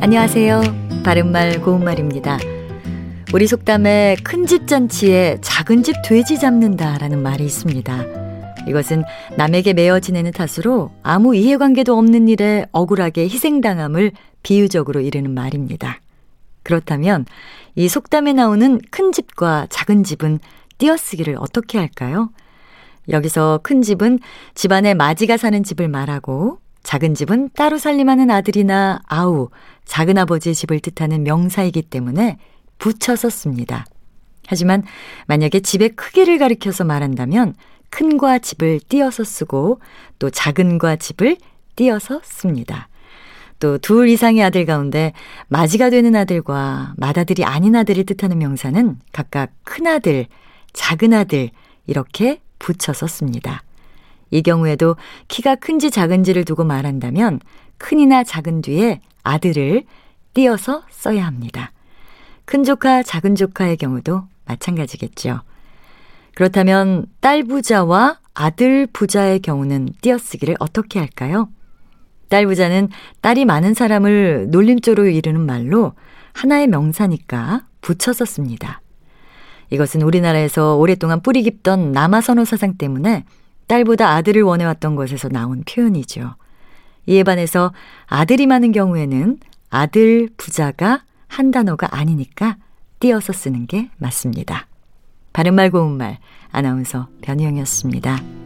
안녕하세요. 바른말 고운말입니다. 우리 속담에 큰 집 잔치에 작은 집 돼지 잡는다라는 말이 있습니다. 이것은 남에게 매어 지내는 탓으로 아무 이해관계도 없는 일에 억울하게 희생당함을 비유적으로 이르는 말입니다. 그렇다면 이 속담에 나오는 큰 집과 작은 집은 띄어쓰기를 어떻게 할까요? 여기서 큰 집은 집안에 마지가 사는 집을 말하고 작은 집은 따로 살림하는 아들이나 아우, 작은아버지의 집을 뜻하는 명사이기 때문에 붙여서 씁니다. 하지만 만약에 집의 크기를 가리켜서 말한다면 큰과 집을 띄어서 쓰고 또 작은과 집을 띄어서 씁니다. 또 둘 이상의 아들 가운데 마지가 되는 아들과 맏아들이 아닌 아들을 뜻하는 명사는 각각 큰아들, 작은아들 이렇게 붙여서 씁니다. 이 경우에도 키가 큰지 작은지를 두고 말한다면 큰이나 작은 뒤에 아들을 띄어서 써야 합니다. 큰 조카, 작은 조카의 경우도 마찬가지겠죠. 그렇다면 딸 부자와 아들 부자의 경우는 띄어쓰기를 어떻게 할까요? 딸 부자는 딸이 많은 사람을 놀림조로 이르는 말로 하나의 명사니까 붙여서 씁니다. 이것은 우리나라에서 오랫동안 뿌리 깊던 남아선호 사상 때문에 딸보다 아들을 원해왔던 것에서 나온 표현이죠. 이에 반해서 아들이 많은 경우에는 아들 부자가 한 단어가 아니니까 띄어서 쓰는 게 맞습니다. 바른말 고운말 아나운서 변희영이었습니다.